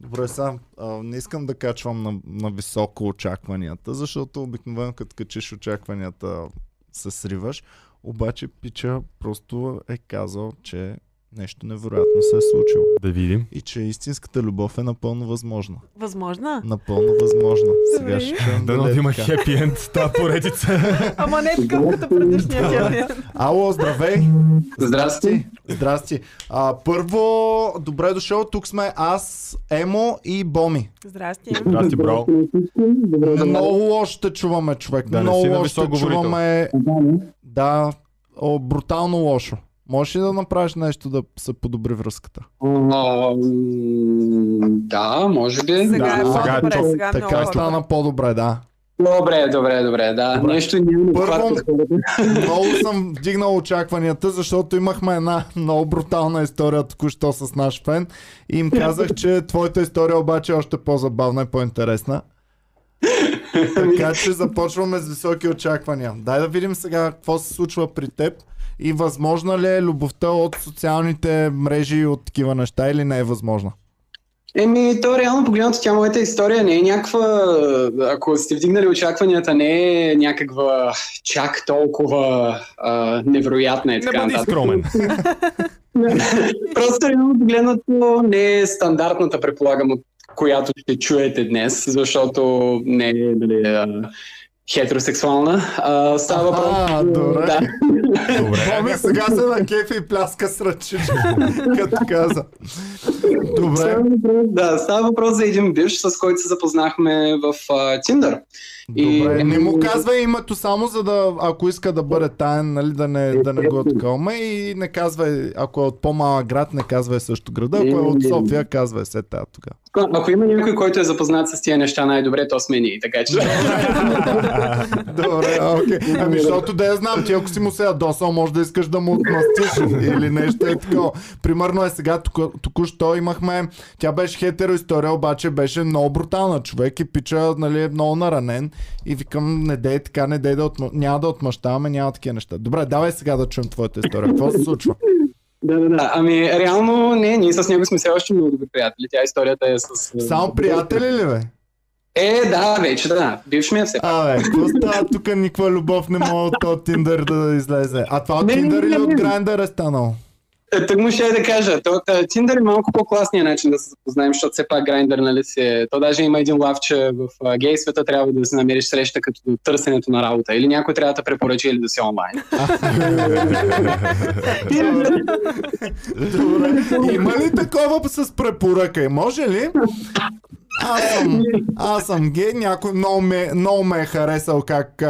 Добре, сега не искам да качвам на, на високо очакванията, защото обикновено като качиш очакванията се сриваш. Обаче Пича просто е казал, че нещо невероятно се е случило. Да видим. И че истинската любов е напълно възможна. Възможна? Напълно възможна. Сега ще чуем Да, е има хепи енд тази поредица. Ама не така като предишния хепи. Ало, здравей! Здрасти. Здрасти. А, първо, добре дошъл. Тук сме аз, Емо и Боми. Здрасти. Здрасти, бро. Много лошо те чуваме, човек. Да, Много лошо те чуваме. Да, о, брутално лошо. Можеш ли да направиш нещо да се подобри връзката? А, Да, може би. Сега е да. сега е по-добре, топ. сега е така много стана по-добре, да. Добре, добре, добре, да. Добре. Нещо няма Първо- хваща хората. Много съм вдигнал очакванията, защото имахме една много брутална история току-що с наш фен и им казах, че твоята история обаче е още по-забавна и по-интересна. Така че започваме с високи очаквания. Дай да видим сега какво се случва при теб и възможна ли е любовта от социалните мрежи и от такива неща или не е възможна? Еми, то реално погледнато, тя моята история не е някаква, ако сте вдигнали очакванията, не е някаква чак толкова а, невероятна и Не бъди скромен. Просто реално погледнато не е стандартната, предполагам, от която ще чуете днес, защото не е нали, хетеросексуална. А, става въпрос. А, добре. Да. Добре. Боми сега се на кефи и пляска с ръчичка, като каза. Добре. Става въпрос, да, става въпрос за един бивш, с който се запознахме в uh, Tinder. И- не му казва името само за да, ако иска да бъде таен, нали, да не, да не го такаваме и не казвай, ако е от по-малък град, не казвай също града, ако е от София, казвай се тая тогава. Ако има някой, който е запознат с тия неща, най-добре то сме ние, така че... Добре, окей. Ами, защото да я знам, ти ако си му се ядосал, може да искаш да му отмъстиш или нещо е такова. Примерно е сега, току- току-що имахме, тя беше хетеро история, обаче беше много брутална човек и пича, нали, е много наранен и викам, не дей така, не дей да отм... няма да отмъщаваме, няма такива неща. Добре, давай сега да чуем твоята история. Какво се случва? Да, да, да. Ами, реално, не, ние с него сме все още много добри приятели. Тя историята е с... Само приятели ли бе? Е, да, вече да. Бивш ми е все пак. Абе, какво става тук никаква любов не мога от този Тиндър да излезе. А това от Не, не, Тиндър не, или от. Грайндър е станало? Е, Так му ще да кажа. То, Tinder е малко по-класният начин да се запознаем, защото все пак Grindr, нали си е... То даже има един лав, че в гей света трябва да си намериш среща като търсенето на работа. Или някой трябва да препоръча или да си онлайн. Има ли такова с препоръка? И Може ли? Аз съм, аз съм гей, някой много ме, много ме е харесал как,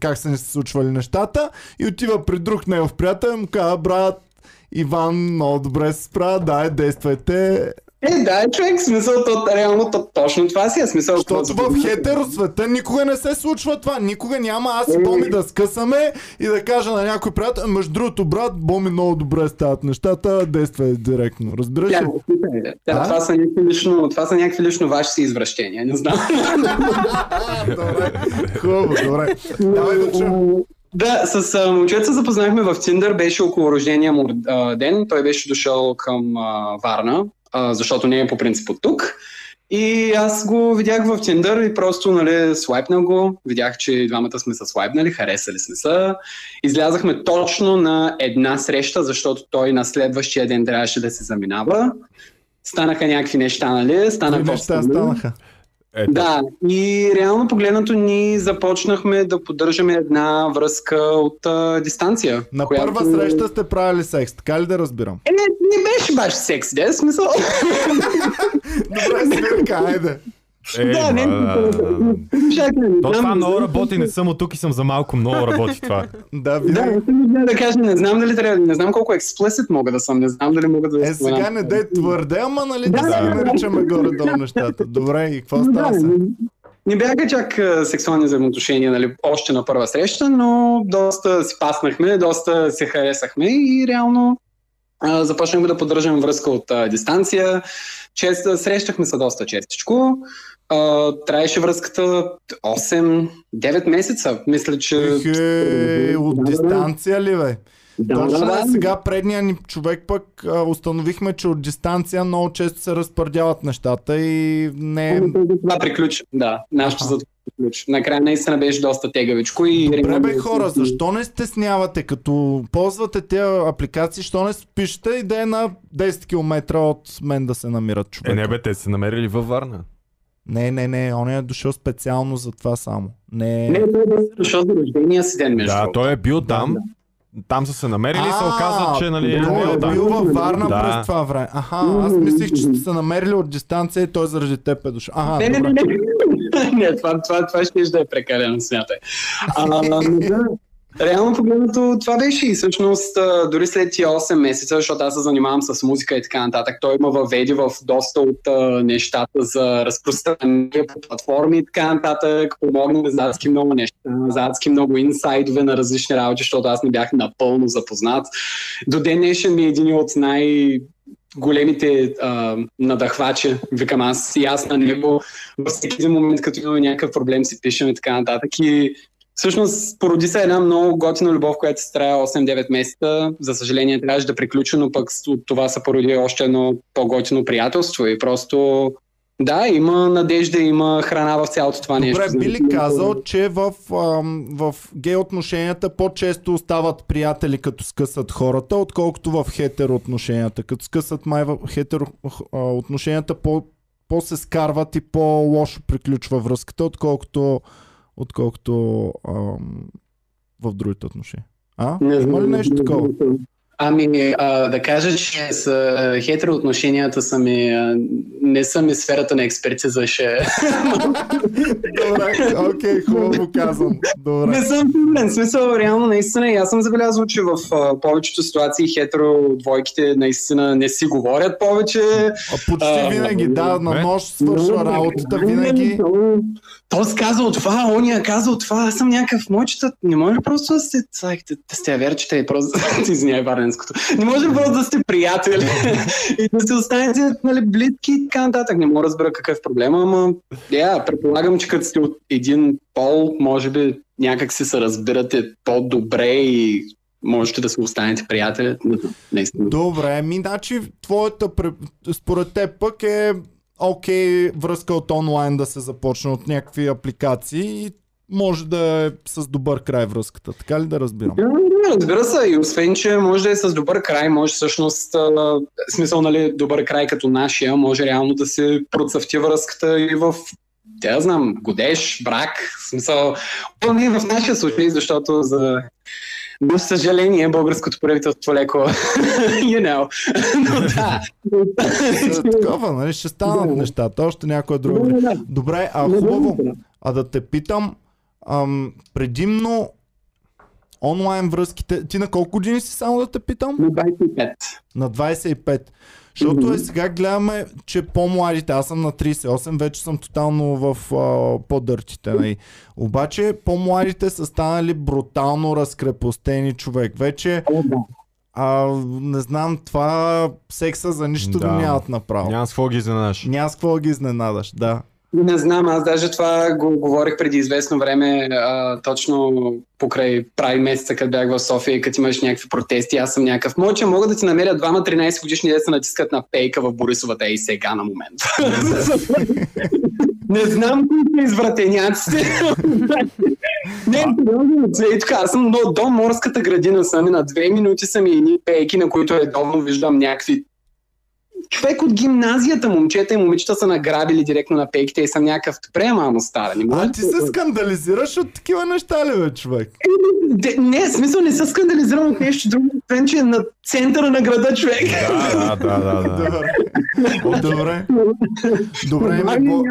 как са ни се случвали нещата и отива при друг негов приятел и му казва, брат, Иван много добре се справя, дай, действайте. Е, да, човек, смисъл, то, реално то, точно това си е смисъл. Защото в хетеро света никога не се случва това. Никога няма аз и Боми да скъсаме и да кажа на някой приятел, «А, между другото, брат, Боми много добре стават нещата, действай директно. Разбираш ли? тя, А? това, са някакви лично, това са някакви лично ваши си извращения, не знам. добре, хубаво, добре. Давай да чуем. Да, с момчето се запознахме в Тиндър, беше около рождения му а, ден. Той беше дошъл към а, Варна, а, защото не е по принцип от тук. И аз го видях в Тиндър и просто, нали, свайпнах го. Видях, че двамата сме се свайпнали, харесали сме се. Излязахме точно на една среща, защото той на следващия ден трябваше да се заминава. Станаха някакви неща, нали? Стана Какви просто, неща станаха? Ето. Да, и реално погледнато ни започнахме да поддържаме една връзка от а, дистанция. На която... първа среща сте правили секс, така ли да разбирам? Е, не, не беше баш секс, да, смисъл. Добре, свирка, айде. Е, да, не, да, да, да. То това много работи, не съм от тук и съм за малко, много работи това. Да, Да, съм да кажа, не знам дали трябва, не знам колко експлесит мога да съм, не знам дали мога да Е, сега не дей твърде, ама нали да Да, си да, да. наричаме горе-долу нещата. Добре, и какво Да, става се? не, бяха чак сексуални взаимоотношения, нали, още на първа среща, но доста си паснахме, доста се харесахме и реално започнахме да поддържаме връзка от а, дистанция. Често срещахме се доста честичко. А, траеше връзката 8-9 месеца. Мисля, че... Ехе, от Да, да. дистанция ли бе? Да, Точно да, е, да. сега предния ни човек пък а, установихме, че от дистанция много често се разпърдяват нещата и не е... Това приключи. Да, нашето за приключи. Накрая наистина беше доста тегавичко и... Добре бе хора, защо не стеснявате, като ползвате тези апликации, що не пишете и да е на 10 км от мен да се намират човек? Е, не бе, те са намерили във Варна. не, не, не, он е дошъл специално за това само. Не, Не, той беше дошъл за рождения си ден, между Да, той е бил там. Там са се намерили и се оказа, че нали, е той бил е там. бил във Варна Да. през това време. Аха, аз мислих, че сте се намерили от дистанция и той заради теб е дошъл. Ага, Не, не, не, не. не, това, това, това ще да е прекалено, смятай. А, но да, Реално погледнато това беше и всъщност дори след тия 8 месеца, защото аз се занимавам с музика и така нататък, той има въведи в доста от а, нещата за разпространение по платформи и така нататък, помогна за адски много неща, за адски много инсайдове на различни работи, защото аз не бях напълно запознат. До ден днешен ми е един от най- големите а, надъхвачи, викам аз и аз на него във всеки един момент, като имаме някакъв проблем, си пишем и така нататък. И всъщност породи се една много готина любов, която се трае 8-9 месеца. За съжаление трябваше да приключи, но пък от това се породи още едно по-готино приятелство и просто да, има надежда, има храна в цялото това нещо. Добре, би ли казал, че в, ам, в гей отношенията по-често остават приятели, като скъсат хората, отколкото в хетеро отношенията. Като скъсат май в хетеро а, отношенията по, по-се скарват и по-лошо приключва връзката, отколкото, отколкото ам, в другите отношения. А? Не Има ли нещо такова? Ами, а, да кажа, че с а, хетероотношенията са ми, а, не са ми сферата на експертиза, ще... Добре, окей, хубаво казвам. Добре. Не съм сигурен. Смисъл, реално, наистина, и аз съм забелязал, че в а, повечето ситуации хетеро двойките наистина не си говорят повече. А почти А, винаги, да, на нощ свършва работата, винаги. То си казал това, ония казал това, аз съм някакъв мойчета. Не може просто да сте, ай, да, сте верчета и просто, извиняй варненското, не може просто да сте приятели и да се останете нали, близки и така нататък. Не мога да разбера какъв е проблема, ама yeah, предполагам, че като сте от един пол, може би някак си се разбирате по-добре и можете да се останете приятели. Наистина. Добре, ми значи твоята, според теб пък е окей връзка от онлайн да се започне от някакви апликации и може да е с добър край връзката. Така ли да разбирам? Да, да, разбира се, и освен, че може да е с добър край, може всъщност, а, смисъл, нали, добър край като нашия, може реално да се процъфти връзката и в те да знам, годеш, брак, в смисъл, то не е в нашия случай, защото за за съжаление, българското правителство леко, you know. Но да. Е, Такова, нали? Ще станат нещата. Още някоя друга. Добре, а хубаво. А да те питам, ам, предимно онлайн връзките. Ти на колко години си само да те питам? На 25. На 25. Защото е сега гледаме, че по-младите, аз съм на 38, вече съм тотално в а, по-дъртите. Нали. Обаче по-младите са станали брутално разкрепостени човек. Вече, а, не знам, това секса за нищо да. Да. нямат направо. Няма с какво ги изненадаш. Няма с какво да ги изненадаш, да. Не знам, аз даже това го говорих преди известно време, а, точно покрай прави месеца, като бях в София и като имаш някакви протести, аз съм някакъв. Мога да ти намеря двама 13 годишни деца натискат на пейка в Борисовата и сега на момент. Не знам кои са извратеняците. Не, и така, аз съм до, до морската градина съм и на две минути са ми едни пейки, на които редовно виждам някакви човек от гимназията, момчета и момичета са награбили директно на пейките и съм някакъв добре, мамо стара. Не, може А ти се скандализираш от такива неща ли, бе, човек? Де, не, в смисъл не се скандализирам от нещо друго, освен че е на центъра на града човек. Да, да, да, да, да. Добре. Добре. Добре, Ай, ми, бо...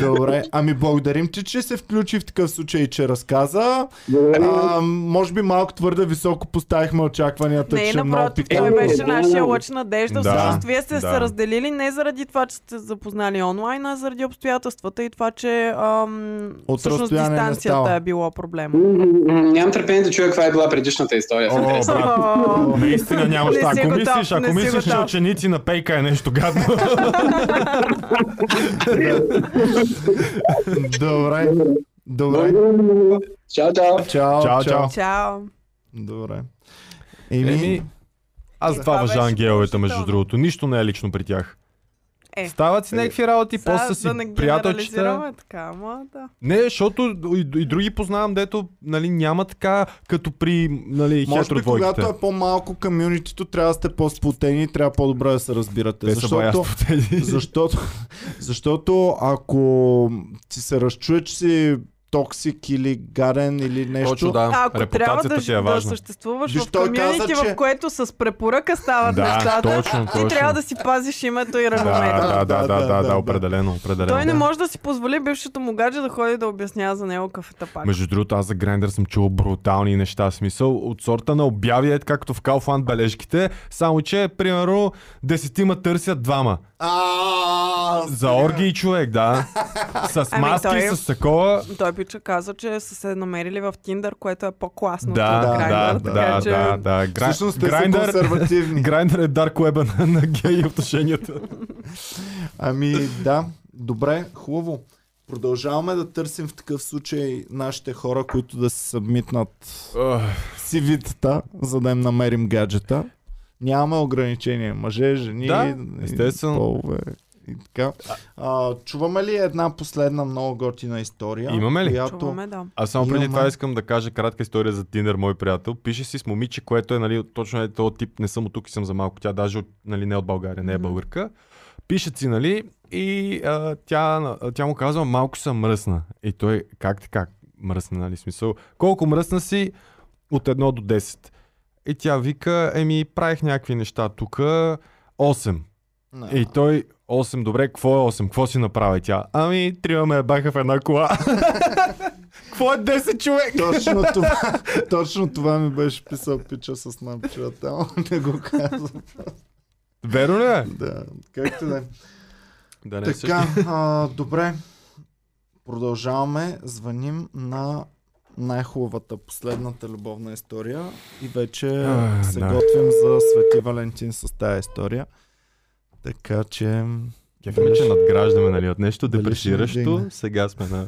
Добре. Ами благодарим ти, че се включи в такъв случай и че разказа. А, може би малко твърде високо поставихме очакванията, Не, че много напротив, пика. той Е, беше нашия лъч надежда. Да, Всъщност вие сте да. се разделили не заради това, че сте запознали онлайн, а заради обстоятелствата и това, че ам, От всъщност дистанцията е било проблем. Нямам търпение да чуя каква е била предишната история. О, брат. О, Наистина нямаш. Ако мислиш, ако мислиш, че ученици на пейка е нещо гадно. Добре. Добре. Чао, чао. Чао, Чао, чао. Добре. Еми, аз Е, това беше геовете, между другото. Нищо не е лично при тях. Е, Стават си някакви работи, сега после си да не приятелчета. така, ама да. Не, защото и, и други познавам, дето нали, няма така, като при нали, може би когато е по-малко комюнитито, трябва да сте по-сплотени и трябва по-добре да се разбирате. Те са бая защото, спотели. защото, защото ако ти се разчуе, че си токсик или гаден или нещо, Точно да, А, ако трябва да, ти е да съществуваш Виж, в комьюнити, че- в което с препоръка стават Да, нещата, точно, ти точно. трябва да си пазиш името и Да, реномето. да, да, да, да, да, да, да. определено, определено. Той не може да си позволи бившето му гадже да ходи да обяснява за него кафета пак. Между другото, аз за Grindr съм чул брутални неща. В Смисъл от сорта на обяви, както в Kaufland бележките, само че, примерно, десетима търсят двама. А, За орги и човек, да. С Ами маски, той- с такова. Той пича каза, че са се намерили в Tinder, което е по-класно Да, от да, Grindr, да, така да, че... да, да. Гра... Всъщност те са Grindr, консервативни. Grindr е Dark Web на, на гей отношенията. Ами да, добре, хубаво. Продължаваме да търсим в такъв случай нашите хора, които да се събмитнат CV-тата, за да им намерим гаджета. Нямаме ограничения. Мъже, жени, Да, естествено. полове и така. А, чуваме ли една последна много готина история? Имаме ли? Която... Чуваме, да. Аз само преди Имаме. това искам да кажа кратка история за Тиндър, мой приятел. Пише си с момиче, което е нали, точно е този тип, не съм от тук и съм за малко. Тя даже от, нали, не е от България, не е българка. Пишат си, нали, и а, тя, тя му казва, малко съм мръсна. И той, как ти как мръсна, нали, смисъл? Колко мръсна си от 1 до 10? И тя вика, еми, правих някакви неща тук, 8. Не. И той 8, добре, какво е 8? Какво си направи тя? Ами, трима ме баха в една кола. Какво е 10 човек? Точно това, точно това ми беше писал пича с Snapchat, ама не го казвам. Верно ли е? Да, както да е. Да не е Така, а, добре. Продължаваме. Звъним на най-хубавата, последната любовна история и вече А, се да. готвим за Свети Валентин с тази история. Така че... Кефе ми, че надграждаме нали, от нещо депресиращо. Сега сме на...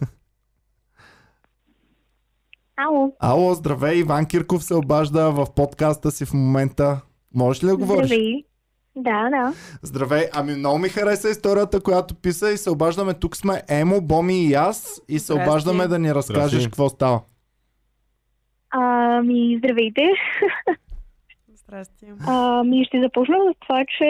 Ало, Ало, здравей, Иван Кирков се обажда в подкаста си в момента. Можеш ли да говориш? здравей. Да, да. Здравей, ами много ми хареса историята, която писа и се обаждаме. Тук сме Емо, Боми и аз и се Здрасти. обаждаме да ни разкажеш Здрасти. какво става. Ами, здравейте. Здрасти. Ами, ще започна с това, че...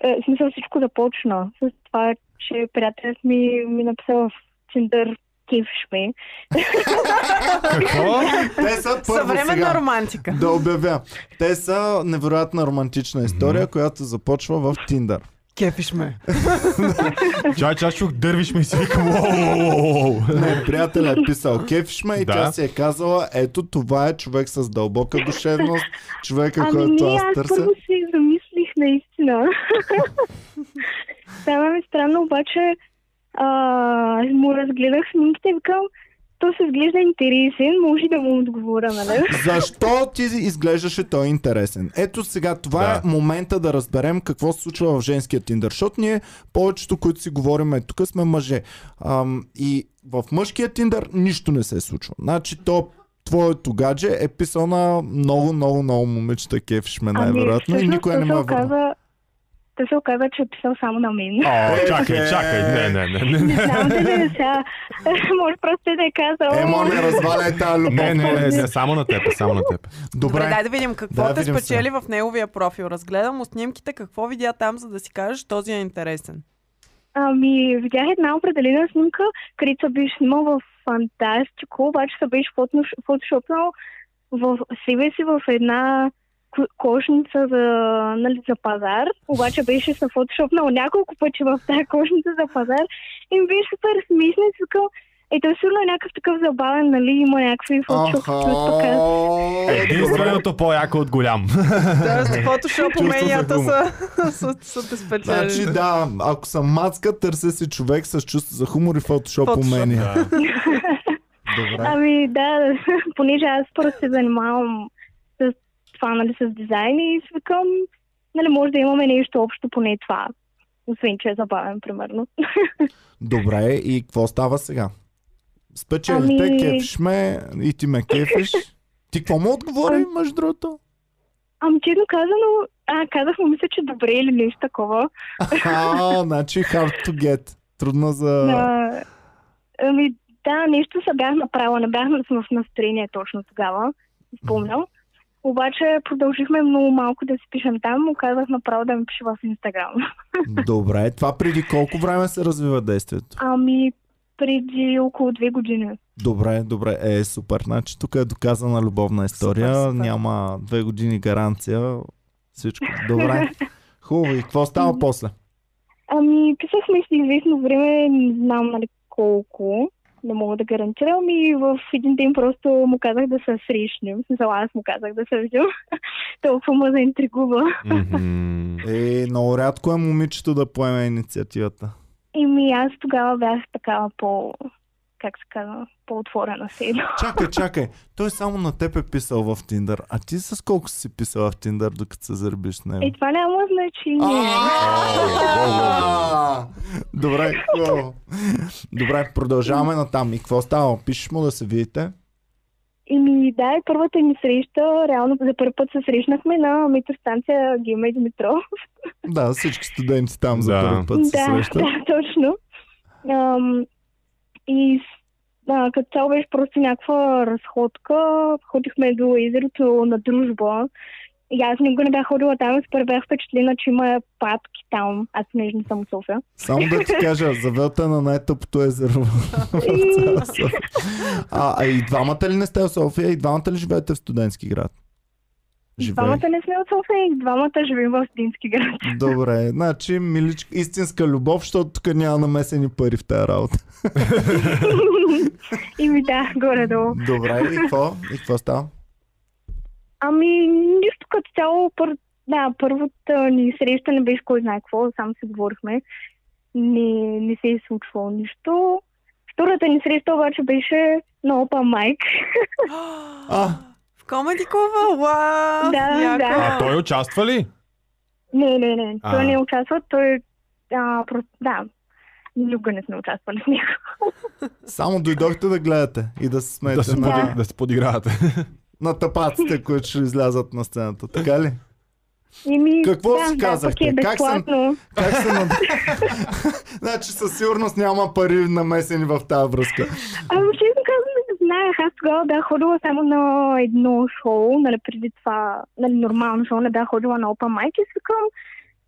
Е, в смисъл всичко започна. С това, че приятелят ми ми написал в Tinder кефиш ме. Какво? Те са първо Съвременна сега. романтика. Да обявя. Те са невероятна романтична история, която започва в Тиндър. Кефиш ме. Чай, чай, чух, дървиш ми и си викам. Не, приятеля е писал кефишме и Да. тя си е казала, ето това е човек с дълбока душевност, човека, Ами, който не, аз аз търся. първо се замислих наистина. Става ми странно, обаче а, му разгледах снимките и викам, то се изглежда интересен, може да му отговоря, нали? Защо ти изглеждаше той интересен? Ето сега, това Да. е момента да разберем какво се случва в женския Тиндър, защото ние повечето, които си говорим е, тук сме мъже. Ам, и в мъжкия Тиндър нищо не се случва. Значи то твоето гадже е писал на много, много, много момичета, кефиш ме най-вероятно и всъщност никой не ме върна. оказа, то се оказа, че е писал само на мен. О, чакай, Е, чакай, не, не, не, не, Не не. знам дали е сега. Може просто да е казал. Емо, не разваляй тази любов. Не, не, не, само на теб, само на теб. Добре, дай Добре. да видим какво Да, те видим спечели в неговия профил. Разгледам му снимките, какво видя там, за да си кажеш, този е интересен. Ами, видях една определена снимка, където се беше снимал в фантастико, обаче се беше фотош- фотошопнал в себе си в една кошница за, нали, за пазар, обаче беше се фотошопнал няколко пъти в тази кошница за пазар и ми беше супер смешно и викал, е, той сигурно е някакъв такъв забавен, нали, има някакви фотошопки, аз Аха. Единственото по-яко от голям. Тоест, фотошоп уменията са, са, са те спечели. Значи да, ако съм мацка, търся си човек с чувство за хумор и фотошоп умения. Добре. Ами да, понеже аз просто се занимавам това, нали, с дизайн и си викам, нали, може да имаме нещо общо поне това. Освен, че е забавен, примерно. Добре, и какво става сега? Спечелите, Ами- кефиш ме и ти ме кефиш. Ти какво му отговори, между другото? Ами, честно казано, а, казах му, мисля, че добре или нещо такова. А, значи hard to get. Трудно за... Ами, да, нещо се бях направила, не бях в настроение точно тогава, спомням. Обаче продължихме много малко да си пишем там, му казах направо да ми пише в Инстаграм. Добре, това преди колко време се развива действието? Ами, преди около две години. Добре, добре, е супер. Значи тук е доказана любовна история, Супер, супер. няма две години гаранция, всичко. Добре, хубаво. И какво става после? Ами, писахме си известно време, не знам нали колко, не мога да гарантирам и в един ден просто му казах да се срещнем. Смисъл, аз му казах да се видим. Толкова ме заинтригува. Мгм. Е, много рядко е момичето да поеме инициативата. И ми аз тогава бях такава по... как се казва, по-отворена се едно. Чакай, чакай. Той само на теб е писал в Тиндър. А ти с колко си писал в Тиндър, докато се заребиш с него? Е, това няма значение. Добре. Добре, продължаваме натам. И какво става? Пишеш му да се видите? И ми, да, и първата ни среща, реално за първи път се срещнахме на метростанция Гима и Димитров. Да, всички студенти там за Да. първи път се да, срещат. да, точно. Ам, и а, като цяло беше просто някаква разходка. Ходихме до езерото на дружба. И аз никога не бях ходила там, супер бях впечатлена, че има папки там. Аз понеже не съм София. Само да ти кажа, завелта на най-тъпото езеро. а, а и двамата ли не сте в София? И двамата ли живеете в студентски град? И Живее. двамата не сме от София, и двамата живеем в Стински град. Добре, значи миличка, истинска любов, защото тук няма намесени пари в тази работа. и ми да, горе-долу. Добре, и какво? И какво става? Ами, нищо като цяло, пър... да, първата ни среща не беше кой знае какво, само си говорихме. Не, не се е случвало нищо. Втората ни среща обаче беше на Open Mic. А. В Comedy Club? Уау! Да, яко. да. А той участва ли? не, не, не, той А. не участва, той... А, просто, да, никога не сме участвали с него. Само дойдохте да гледате и да се Да смеете се, на, поди, да се подигравате. на тапаците, които ще излязат на сцената. Така ли? И ми, Какво да, си да, казахте? пък е Как съм-. Как над... значи със сигурност няма пари намесени в тази връзка. Ами, не знаех. Аз тогава бях ходила само на едно шоу, нали, преди това, нали, нормално шоу, не бях ходила на Open Mic и си викам,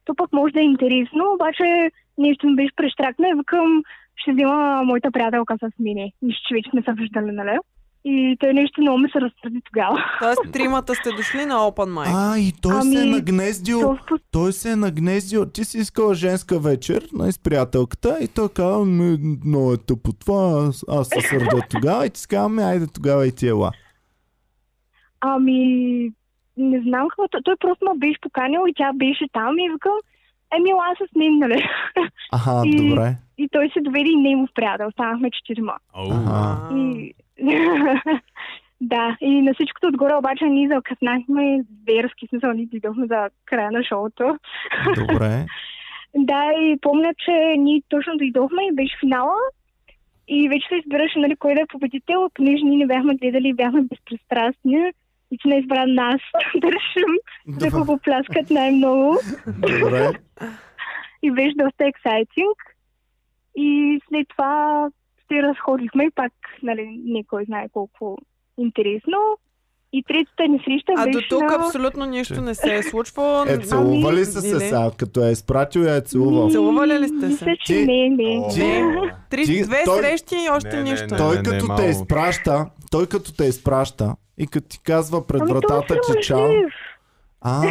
то пък може да е интересно, обаче нещо ми беше прещракна и викам, ще взема моята приятелка с мене. Нищо, че вече сме се виждали, нали? И той нещо много ми се разсърди тогава. Тоест, тримата сте дошли на Open Mic. А, и той Ами, се е нагнездил. Толкова Той се е нагнездил. Ти си искала женска вечер нали, с приятелката и той казва, ми, много е тъпо това, аз, аз се сърда тогава и ти си казва, ми, айде тогава и ти ела. Ами, не знам какво. Той, просто ме беше поканил и тя беше там и викам, еми, ела с мен, нали? Аха, И- добре. И той се доведе и негов приятел. Станахме четирима. Ага. И... да, и на всичкото отгоре обаче ние закъснахме зверски смисъл, ние дойдохме за края на шоуто. Добре. Да, и помня, че ние точно дойдохме и беше финала. И вече се избираше нали, кой да е победител, понеже ние не бяхме гледали и бяхме безпристрастни. И че не избра нас да решим да го попляскат най-много. Добре. И беше доста ексайтинг. И след това се разходихме и пак, нали, не кой знае колко интересно. И третата ни среща А до беше тук на... абсолютно нищо не се е случвало. Е, целували Ами, са се сега, като е изпратил я е целувал. Целували ли сте се? Мисля, че не, не. Ти- Три, Ти- две той- срещи и още Не, не, нищо. не. Той като те малко. изпраща, той като те изпраща и като ти казва пред Ами той вратата, е че чао. А,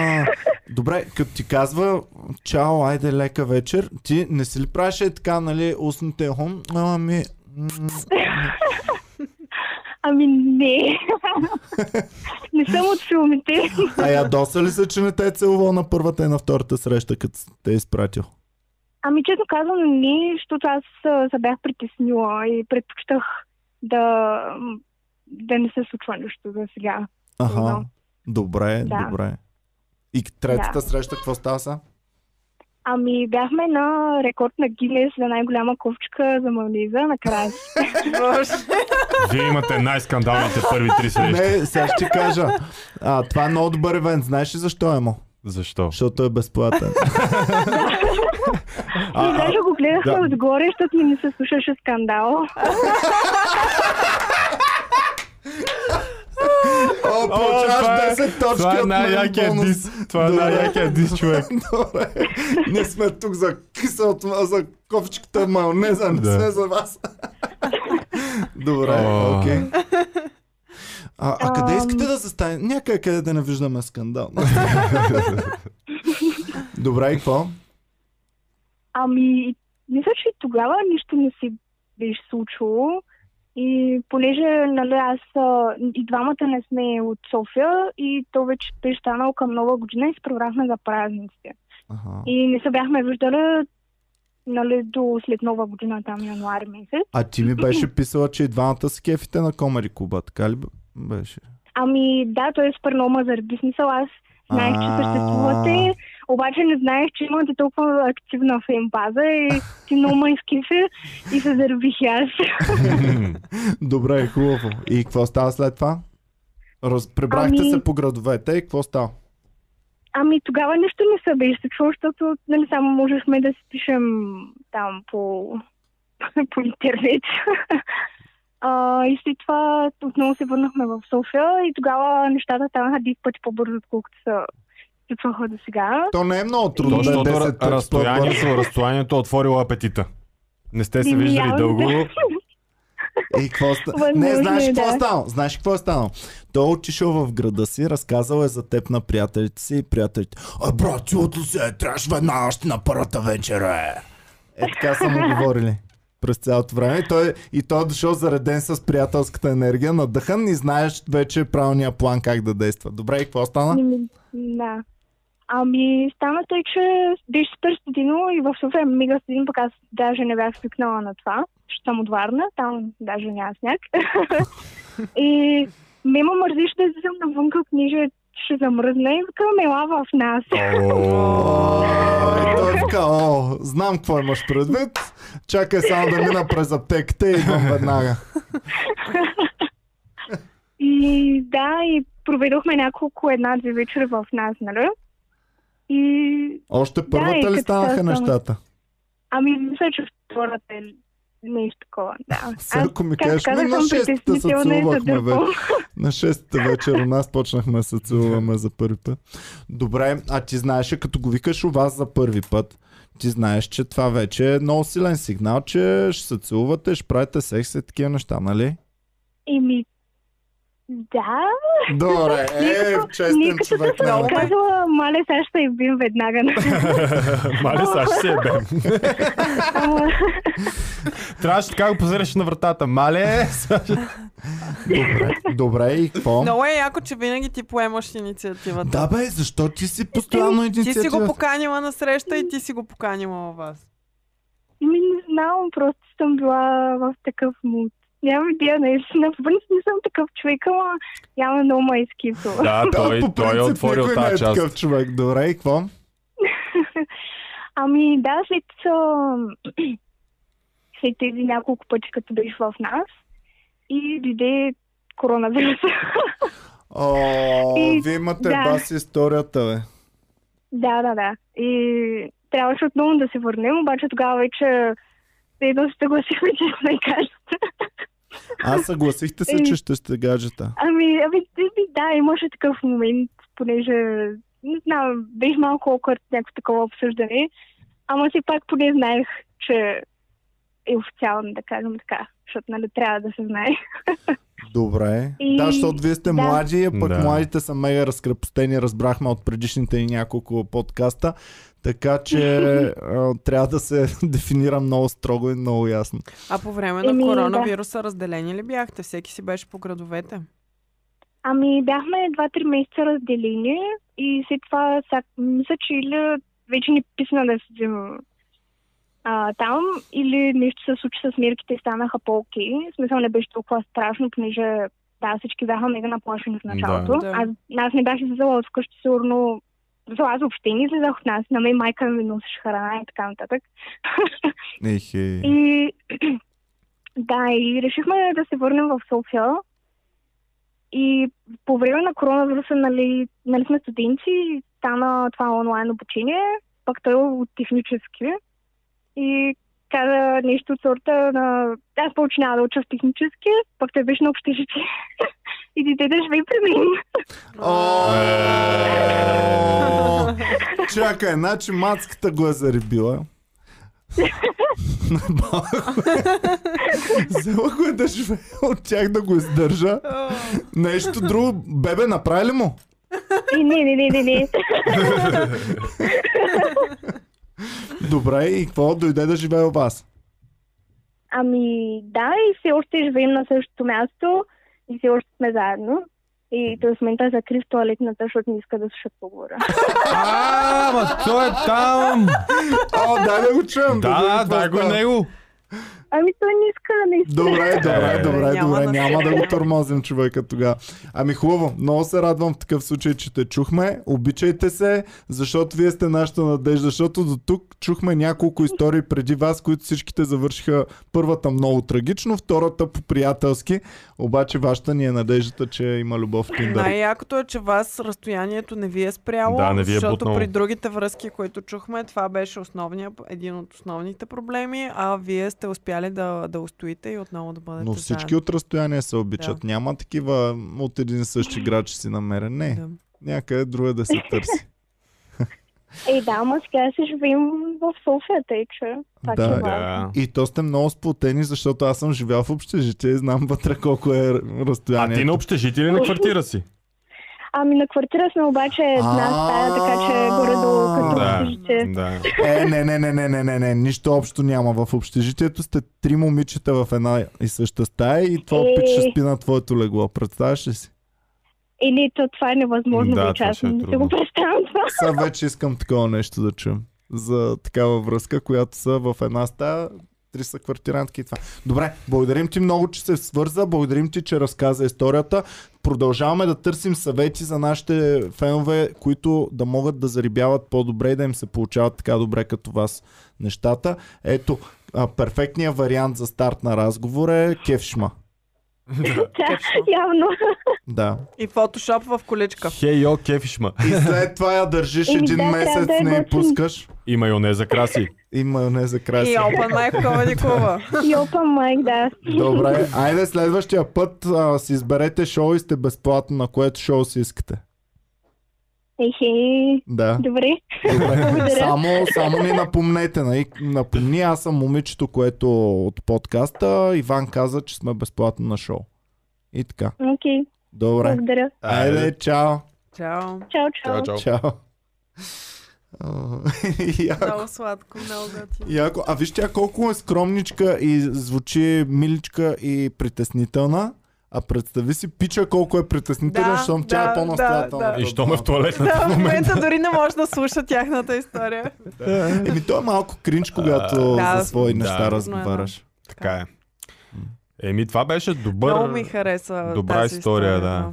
добре, като ти казва чао, айде лека вечер, ти не си ли правиш е така, нали, устните хум? Ами, Ами не. не съм от филмите. а ядоса ли се, че не те е целувал на първата и на втората среща, като те е изпратил? Ами честно казвам не, защото аз се бях притеснила и предпочитах да, да не се случва нищо за сега. Аха, добре, Да. добре. И третата Да. среща, какво става са? Ами бяхме на рекорд на Гинес за най-голяма ковчка за мализа на краси. Вие имате най-скандалните първи три срещи. Не, сега ще ти кажа. А, това е много добър евент. Знаеш ли защо е му? Защо? Защото е безплатен. И даже го гледахме да. отгоре, защото ми не се слушаше скандал. О, получаваш това е- 10 точки Това е от бонус. дис. Това е Добре. най-якият дис, човек. Добре. Не сме тук за киселото, а за кофчиката майонеза, не Да. сме за вас. Добре, окей. А, а къде искате да застане? Някъде къде да не виждаме скандал. Добре, и какво? Ами, мисля, че и тогава нищо не се беше случило. И понеже, нали, аз и двамата не сме от София и то вече беше станало към нова година и се прибрахме за празниците. Ага. И не се бяхме виждали нали, до след нова година, там януари месец. А ти ми беше писала, че и двамата са кефите на Комери Куба, така ли беше? Ами да, той е супер много ма заради смисъл. Аз знаех, че съществувате, обаче не знаех, че имате толкова активна фейм база и ти много ме изкефи и се заребих и аз. Добре, хубаво. И какво става след това? Раз... Прибрахте Ами- се по градовете и какво става? Ами тогава нищо не се беше случвало, защото нали, само можехме да си пишем там по, по интернет. А, и след това отново се върнахме в София и тогава нещата станаха 10 пъти по-бързо, отколкото се случваха до сега. То не е много трудно То, да е защото 10 пъти по-бързо. разстоянието, разстоянието е отворило апетита. Не сте се Еми, виждали дълго. И какво ста... Не, знаеш е, какво да. е станало? Знаеш какво е станало? Той е отишъл в града си, разказал е за теб на приятелите си и приятелите. А, брат, ти от се, трябваш веднага ще на първата вечера. е». Е, така са му говорили през цялото време. И той, и той е дошъл зареден с приятелската енергия, надъхан и знаеш вече правилния план как да действа. Добре, и какво стана? Ами, Да. Ами, стана тъй, че беше студено и в София е мега студено, пък аз даже не бях свикнала на това, защото съм от Варна, там даже няма сняг. и ме ма мързиш да излизам навънка, понеже ще замръзна и викам, ела в нас. Той вика, о, знам какво имаш предвид. Чакай само да мина през аптеката и идвам веднага. И да, и проведохме няколко една-две вечери в нас, нали? И Още първата и ли станаха стана- нещата? ами, мисля, че втората е нещо такова, да. Сега, ако ми кажеш, ми казах, на съм шестата се притеснителна и целувахме задърпам. вече. На шестата вечер у нас почнахме да се целуваме за първи път. Добре, а ти знаеш, като го викаш у вас за първи път, ти знаеш, че това вече е много силен сигнал, че ще се целувате, ще правите секс и такива неща, нали? Еми, да, Добре, е, Никога- честен никога човек. съм Не, казала, маля, сега ще я бим веднага. Мали, сега ще се. Ама, Трябваше така го позираш на вратата. Мале, добре, добре, и какво? Много е яко, че винаги ти поемаш инициативата. Да бе, защо ти си постоянно Ти си го поканила на среща и ти си го поканила във вас. Ми не знам, просто съм била в такъв мут. Нямам идея, наистина. По принцип не съм такъв човек, ама явно много ма изкипва. Да, той, по той е отворил е тази част. такъв човек. Добре, и какво? Ами да, след, след тези няколко пъти, като беше в нас и дойде коронавируса. О, И- вие имате да. баси историята, бе. да, да, да. И трябваше отново да се върнем, обаче тогава вече едно се съгласихме, че сме кажете. А съгласихте се, Еми. че ще сте гаджета. Ами, ами, ами, да, имаше такъв момент, понеже, не знам, беше малко окърт някакво такова обсъждане, ама все пак поне знаех, че е официално, да кажем така, защото нали трябва да се знае. Добре. И- Да, защото вие сте да. млади, а пък Да. младите са мега разкрепостени, разбрахме от предишните ни няколко подкаста. Така че а, трябва да се дефинира много строго и много ясно. А по време на Еми, да. коронавируса разделени ли бяхте? Всеки си беше по градовете. Ами, бяхме 2-3 месеца разделени и след това, са, мисля, че или вече ни писна да седим а, там, или нещо се случи с мерките и станаха по-окей. В смисъл не беше толкова страшно, понеже да, всички бяха мега наплашени в началото. Да. Аз, аз не бях излизала от вкъщи сигурно защото аз въобще не излизах от нас. На мен майка ми носеше храна и така нататък. Ехе. И да, и решихме да се върнем в София. И по време на коронавируса, нали, нали сме студенти, стана това онлайн обучение, пък той е от технически. И каза нещо от сорта на... Аз няма да уча в технически, пък той беше на общежитие. и дете да живее при мен. О, Чакай, значи мацката го е заребила. Взела го е да живее от тях да го издържа. Нещо друго. Бебе, направи ли му? Не, не, не, не, не. Добре, и какво? Дойде да живее у вас? Ами да, и все още живеем на същото място и все още сме заедно. И той в момента е закрив туалетната, защото не иска да слуша какво говоря. А, ма той е там! О, дай да го чуем. Да, дай го него. Ами той не иска наистина. Добре, добре, Е, добре, няма добре. да Няма да го тормозим човека тогава. Ами хубаво, много се радвам в такъв случай, че те чухме. Обичайте се, защото вие сте нашата надежда. Защото до тук чухме няколко истории преди вас, които всичките завършиха първата много трагично, втората по-приятелски. Обаче вашата ни е надеждата, че има любов в Tinder. Най-якото е, че вас разстоянието не ви е спряло, Да, не ви е защото бутнало. при другите връзки, които чухме, това беше основния, един от основните проблеми, а вие сте успяли да, да устоите и отново да бъдете Но всички заедно. от разстояние се обичат. Няма такива от един и същи грач си намерен. Не, Да. някъде друга да се търси. Е, да, ама сега си живеем в София, тъй че Да. е Да. И то сте много сплотени, защото аз съм живял в общежитие и знам вътре колко е А разстоянието. ти на общежитие или на квартира си? Ами на квартира сме обаче една стая, така че горе-долу като да. общежитие. Да. Е, не, не, не, не, не, не, не, нищо общо няма. В общежитието сте три момичета в една и съща стая и това Е. пич ще спи на твоето легло. Представяш ли си? Или то това е невъзможно Да, да, това аз е не го представям това. Сега вече искам такова нещо да чуем. За такава връзка, която са в една стая, три са квартирантки и това. Добре, благодарим ти много, че се свърза, благодарим ти, че разказа историята. Продължаваме да търсим съвети за нашите фенове, които да могат да зарибяват по-добре и да им се получават така добре като вас нещата. Ето, перфектният вариант за старт на разговор е кефшма. Да, явно. Да. И фотошоп в количка. Хей, йо, кефишма. И след това я държиш Еми един да, месец, да е не я готин. пускаш И майонеза краси. и майонеза краси. И Open Mic Club. И опа майк, да. Добре, айде следващия път а, си изберете шоу и сте безплатно, на което шоу си искате. Ехе, Да. добре. Добре. Само, само ни напомнете. Нали? Напомни, аз съм момичето, което от подкаста. Иван каза, че сме безплатно на шоу. И така. Окей, Добре. благодаря. Айде, чао. Чао. Чао, чао. Чао, чао. Яко. Много сладко, много готино. Яко. А виж тя колко е скромничка и звучи миличка и притеснителна. А представи си пича колко е притеснителна, Да, защото тя да, е по-настоятелна. да, да. И що ме в туалетната Да, в в момента? дори не може да слуша тяхната история. Еми, то е малко кринч, когато Да, за свои да. неща е, разговаряш. Така е. Еми, това беше добър... Много ми хареса добра тази история, да.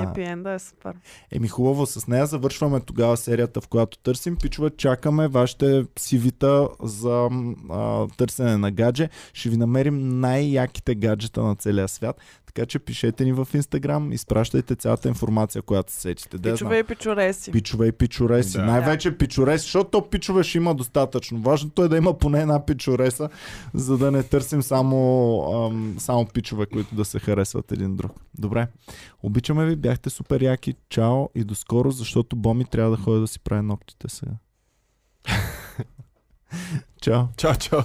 Хепи енда е супер. Еми хубаво, с нея завършваме тогава серията, в която търсим. Пичове, чакаме вашите CV-та за а, търсене на гадже. Ще ви намерим най-яките гаджета на целия свят. Така че пишете ни в Инстаграм, изпращайте цялата информация, която се сетите. Де Пичове и пичореси. Пичове и пичореси. Да. Най-вече пичореси, защото то пичове ще има достатъчно. Важното е да има поне една пичореса, за да не търсим само, ам, само пичове, които да се харесват един друг. Добре. Обичаме ви, бяхте супер яки. Чао и до скоро, защото Боми трябва да ходи да си прави ногтите сега. Чао. Чао, чао.